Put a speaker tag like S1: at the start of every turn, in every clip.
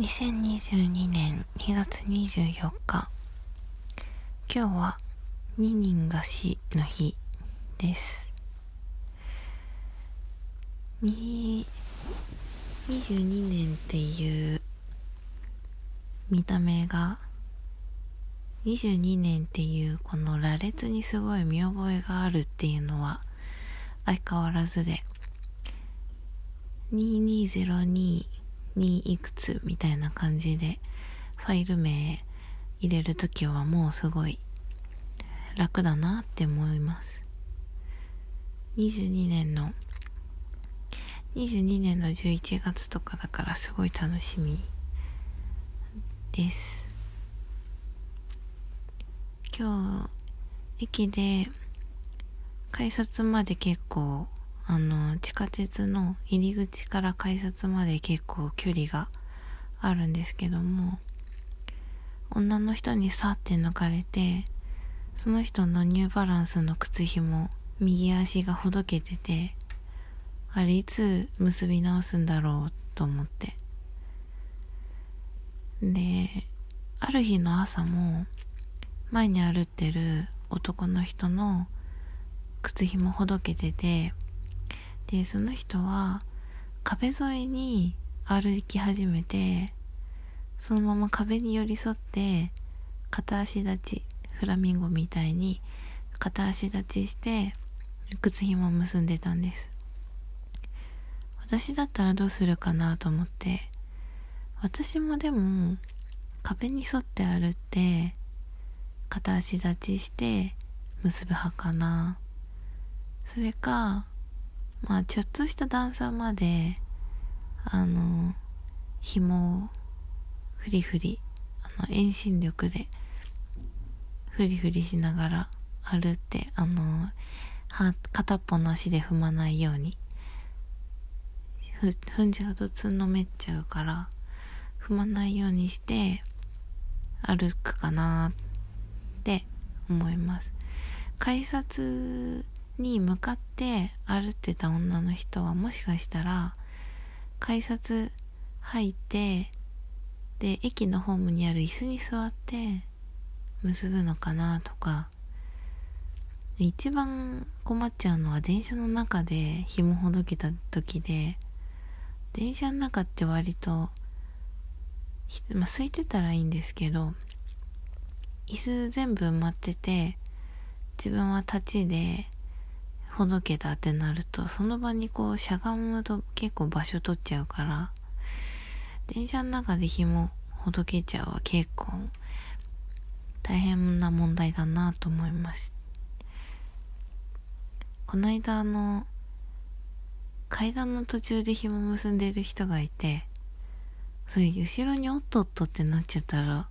S1: 2022年2月24日今日は2人が死の日です。22年っていう見た目が22年っていうこの羅列にすごい見覚えがあるっていうのは相変わらずで。2202にいくつみたいな感じでファイル名入れるときはもうすごい楽だなって思います。22年の22年の11月とかだからすごい楽しみです。今日駅で改札まで結構あの地下鉄の入り口から改札まで結構距離があるんですけども女の人にさって抜かれてその人のニューバランスの靴ひも右足がほどけててあれいつ結び直すんだろうと思って。である日の朝も前に歩ってる男の人の靴ひもほどけててでその人は壁沿いに歩き始めてそのまま壁に寄り添って片足立ちフラミンゴみたいに片足立ちして靴ひも結んでたんです。私だったらどうするかなと思って私もでも壁に沿って歩って片足立ちして結ぶ派かな。それかまあちょっとした段差まであの紐をフリフリあの遠心力でフリフリしながら歩ってあの片っぽの足で踏まないように踏んじゃうとつんのめっちゃうから踏まないようにして歩くかなって思います。改札に向かって歩ってた女の人はもしかしたら改札入ってで駅のホームにある椅子に座って結ぶのかなとか。一番困っちゃうのは電車の中で紐ほどけた時で。電車の中って割と、まあ、空いてたらいいんですけど椅子全部埋まってて自分は立ちでほどけたってなると、その場にこうしゃがむと結構場所取っちゃうから、電車の中で紐ほどけちゃうは結構大変な問題だなと思います。この間あの、階段の途中で紐結んでる人がいて、それ後ろにおっとっとってなっちゃったら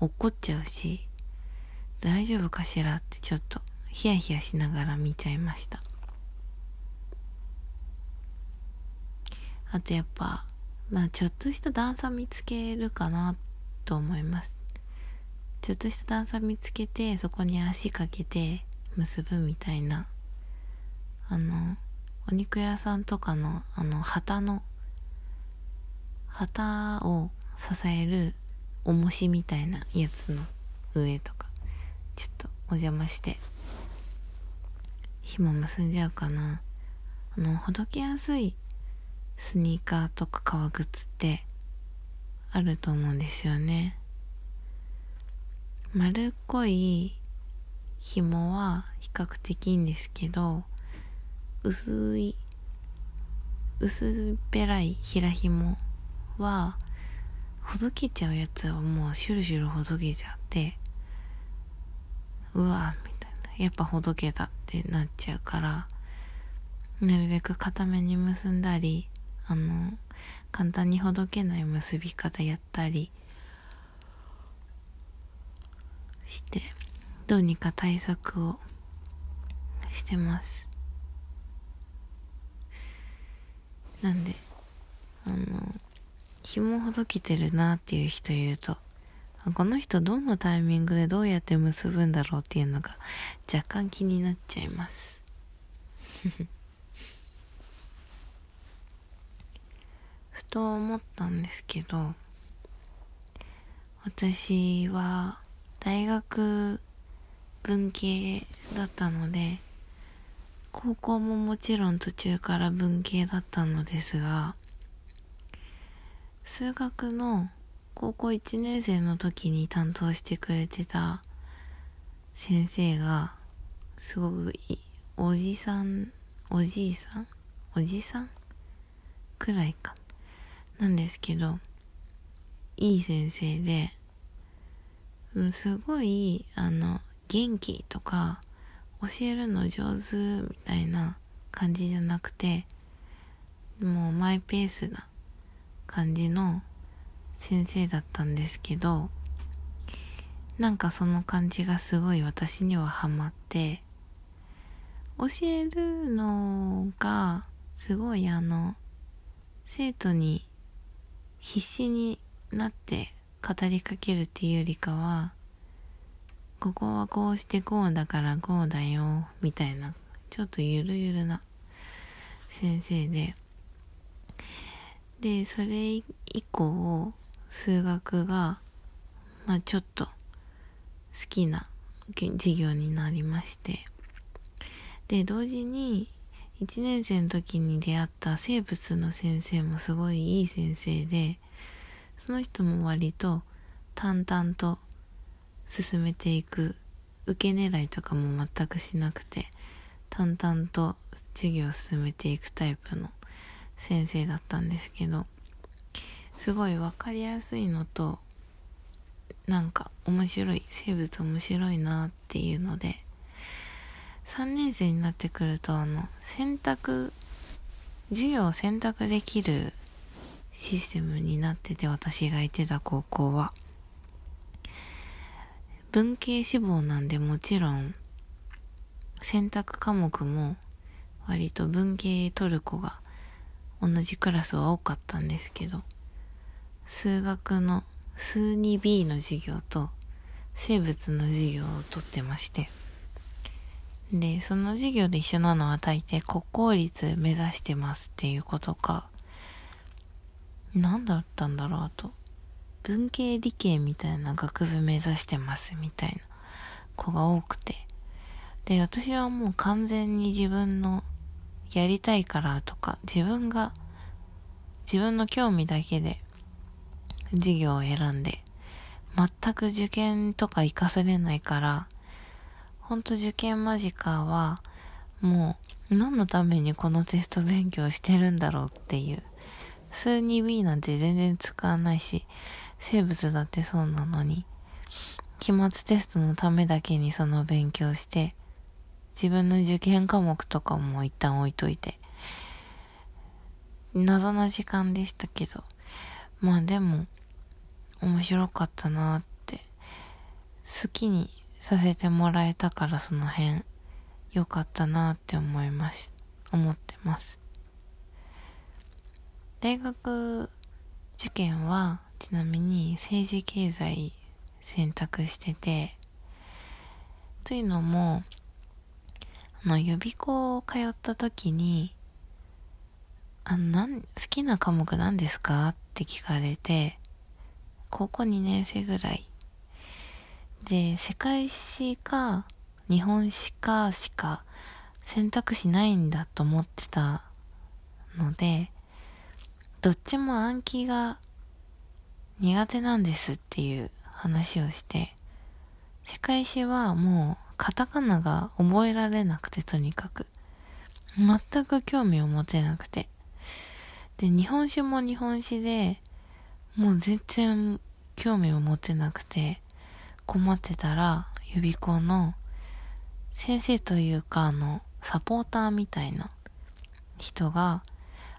S1: 怒っちゃうし、大丈夫かしらってちょっとヒヤヒヤしながら見ちゃいました。あとやっぱまあちょっとした段差見つけるかなと思います。ちょっとした段差見つけてそこに足かけて結ぶみたいな。あのお肉屋さんとかのあの旗の旗を支える重しみたいなやつの上とかちょっとお邪魔して紐結んじゃうかな。あのほどけやすいスニーカーとか革靴ってあると思うんですよね。丸っこい紐は比較的いいんですけど薄い薄っぺらい平紐はほどけちゃうやつはもうシュルシュルほどけちゃってうわみたいな。やっぱほどけた。ってなっちゃうからなるべく固めに結んだりあの簡単にほどけない結び方やったりしてどうにか対策をしてます。なんであの紐ほどけてるなっていう人いるとこの人どのタイミングでどうやって結ぶんだろうっていうのが若干気になっちゃいます。ふと思ったんですけど私は大学文系だったので、高校ももちろん途中から文系だったのですが、数学の高校1年生の時に担当してくれてた先生が、すごくいいおじさん、おじいさん？おじさん？くらいか。なんですけど、いい先生で、すごい、あの、元気とか、教えるの上手みたいな感じじゃなくて、もうマイペースな感じの先生だったんですけど、なんかその感じがすごい私にはハマって、教えるのが、すごいあの、生徒に必死になって語りかけるっていうよりかは、ここはこうしてこうだからこうだよ、みたいな、ちょっとゆるゆるな先生で、で、それ以降、数学が、まあちょっと好きな授業になりまして、で、同時に、1年生の時に出会った生物の先生もすごいいい先生で、その人も割と淡々と進めていく、受け狙いとかも全くしなくて、淡々と授業を進めていくタイプの先生だったんですけど、すごいわかりやすいのと、なんか面白い、生物面白いなっていうので、3年生になってくると、あの、選択、授業を選択できるシステムになってて、私がいてた高校は。文系志望なんでもちろん、選択科目も割と文系取る子が同じクラスは多かったんですけど、数学の数 2B の授業と生物の授業を取ってまして、で、その授業で一緒なのは大抵国公立目指してますっていうことか、何だったんだろう、と。文系理系みたいな学部目指してますみたいな子が多くて。で、私はもう完全に自分のやりたいからとか、自分が、自分の興味だけで授業を選んで、全く受験とか活かされないから、ほんと受験間近は、もう、何のためにこのテスト勉強してるんだろうっていう。数 2B なんて全然使わないし、生物だってそうなのに、期末テストのためだけにその勉強して、自分の受験科目とかも一旦置いといて、謎な時間でしたけど、まあでも、面白かったなって、好きにさせてもらえたからその辺良かったなって思います。思ってます。大学受験はちなみに政治経済選択してて、というのも、あの予備校を通った時に、あ、なん、好きな科目何ですかって聞かれて、高校2年生ぐらいで、世界史か日本史かしか選択肢ないんだと思ってたので、どっちも暗記が苦手なんですっていう話をして、世界史はもうカタカナが覚えられなくてとにかく。全く興味を持てなくて。で、日本史も日本史で、もう全然興味を持てなくて、困ってたら、予備校の先生というか、あの、サポーターみたいな人が、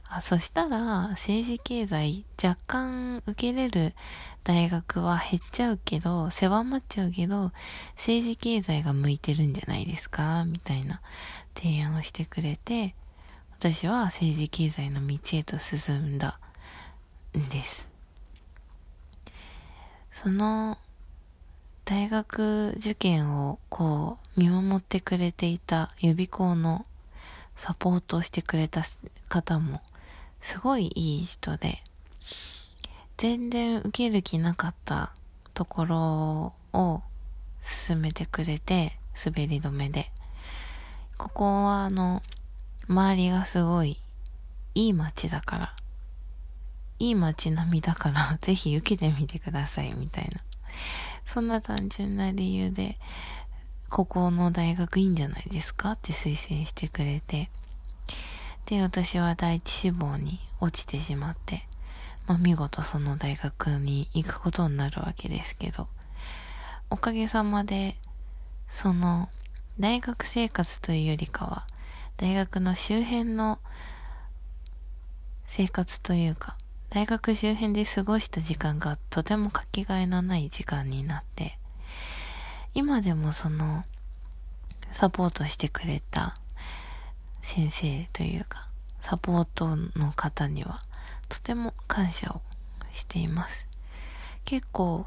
S1: あ、そしたら、政治経済若干受けれる大学は減っちゃうけど、狭まっちゃうけど、政治経済が向いてるんじゃないですかみたいな提案をしてくれて、私は政治経済の道へと進んだんです。その大学受験をこう見守ってくれていた予備校のサポートをしてくれた方もすごいいい人で、全然受ける気なかったところを進めてくれて、滑り止めで。ここはあの、周りがすごいいい街だから、いい街並みだから、ぜひ受けてみてください、みたいな。そんな単純な理由で、ここの大学いいんじゃないですかって推薦してくれて、で、私は第一志望に落ちてしまって、まあ見事その大学に行くことになるわけですけど、おかげさまで、その、大学生活というよりかは、大学の周辺の生活というか、大学周辺で過ごした時間がとてもかけがえのない時間になって、今でもその、サポートしてくれた先生というか、サポートの方には、とても感謝をしています。結構、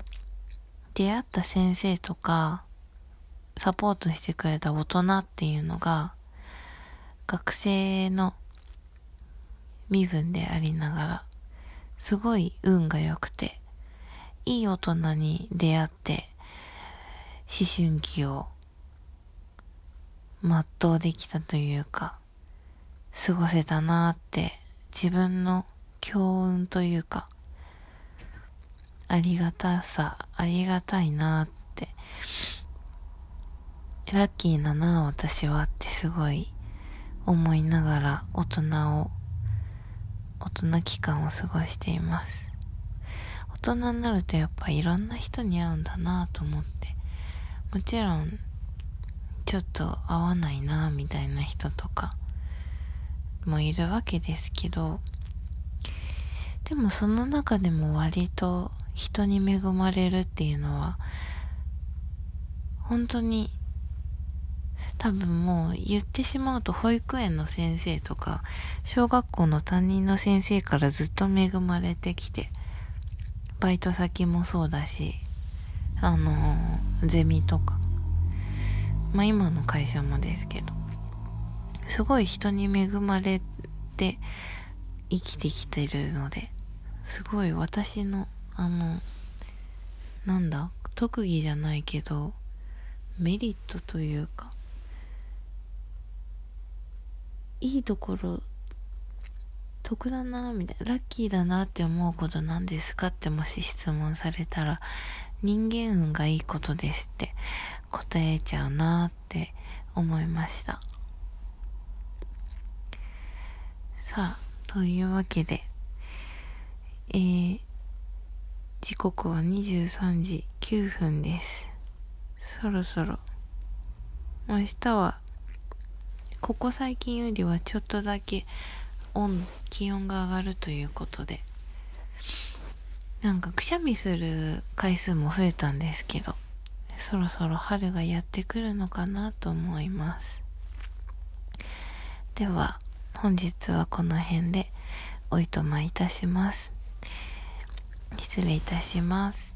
S1: 出会った先生とか、サポートしてくれた大人っていうのが、学生の身分でありながら、すごい運が良くて、いい大人に出会って、思春期を全うできたというか、過ごせたなーって自分の強運というか、ありがたさ、ありがたいなーって、ラッキーだな私はってすごい思いながら大人を、大人期間を過ごしています。大人になるとやっぱいろんな人に会うんだなと思って、もちろんちょっと合わないなみたいな人とかもいるわけですけど、でもその中でも割と人に恵まれるっていうのは、本当に多分もう言ってしまうと保育園の先生とか小学校の担任の先生からずっと恵まれてきてバイト先もそうだしあのゼミとかまあ今の会社もですけどすごい人に恵まれて生きてきてるのですごい私のあのなんだ特技じゃないけどメリットというかいいところ得だなみたいな。ラッキーだなって思うことなんですかってもし質問されたら人間運がいいことですって答えちゃうなって思いました。さあというわけでえー、時刻は23時9分です。そろそろ明日はここ最近よりはちょっとだけ温気温が上がるということでなんかくしゃみする回数も増えたんですけどそろそろ春がやってくるのかなと思います。では本日はこの辺でおいとまいたします。失礼いたします。